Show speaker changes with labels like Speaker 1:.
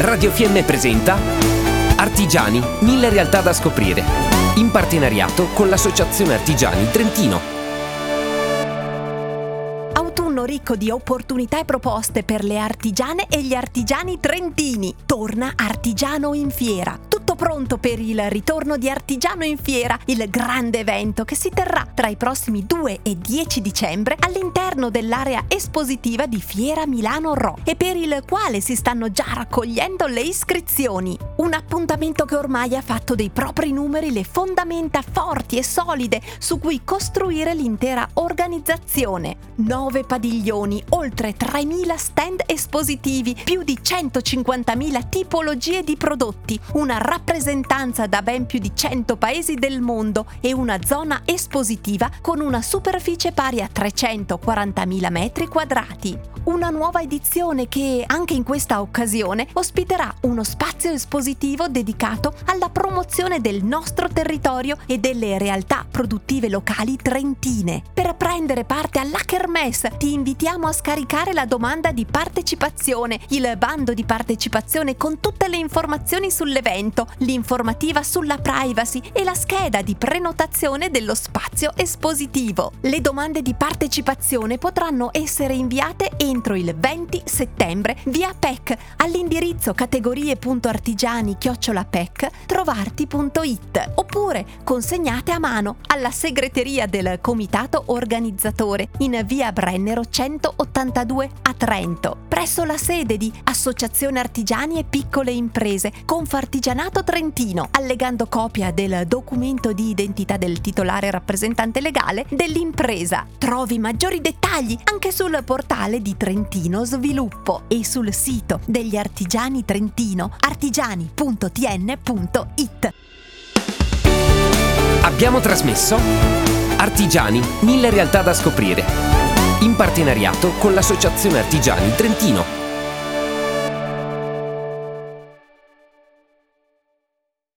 Speaker 1: Radio Fiemme presenta Artigiani, mille realtà da scoprire. In partenariato con l'Associazione Artigiani Trentino.
Speaker 2: Autunno ricco di opportunità e proposte per le artigiane e gli artigiani trentini. Torna Artigiano in Fiera. Pronto per il ritorno di Artigiano in Fiera, il grande evento che si terrà tra i prossimi 2 e 10 dicembre all'interno dell'area espositiva di Fiera Milano Ro e per il quale si stanno già raccogliendo le iscrizioni. Un appuntamento che ormai ha fatto dei propri numeri le fondamenta forti e solide su cui costruire l'intera organizzazione. 9 padiglioni, oltre 3.000 stand espositivi, più di 150.000 tipologie di prodotti, una rappresentanza da ben più di 100 paesi del mondo e una zona espositiva con una superficie pari a 340.000 metri quadrati. Una nuova edizione che, anche in questa occasione, ospiterà uno spazio espositivo dedicato alla promozione del nostro territorio e delle realtà produttive locali trentine. Per prendere parte alla Kermesse. Ti invitiamo a scaricare la domanda di partecipazione, il bando di partecipazione con tutte le informazioni sull'evento, l'informativa sulla privacy e la scheda di prenotazione dello spazio espositivo. Le domande di partecipazione potranno essere inviate entro il 20 settembre via PEC all'indirizzo categorie.artigiani-pec trovarti.it oppure consegnate a mano alla segreteria del comitato organizzatore in via Brennero 182 a Trento, presso la sede di Associazione Artigiani e Piccole Imprese Confartigianato Trentino, allegando copia del documento di identità del titolare rappresentante legale dell'impresa. Trovi maggiori dettagli anche sul portale di Trentino Sviluppo e sul sito degli artigiani Trentino artigiani.tn.it.
Speaker 1: Abbiamo trasmesso Artigiani, mille realtà da scoprire. In partenariato con l'Associazione Artigiani Trentino.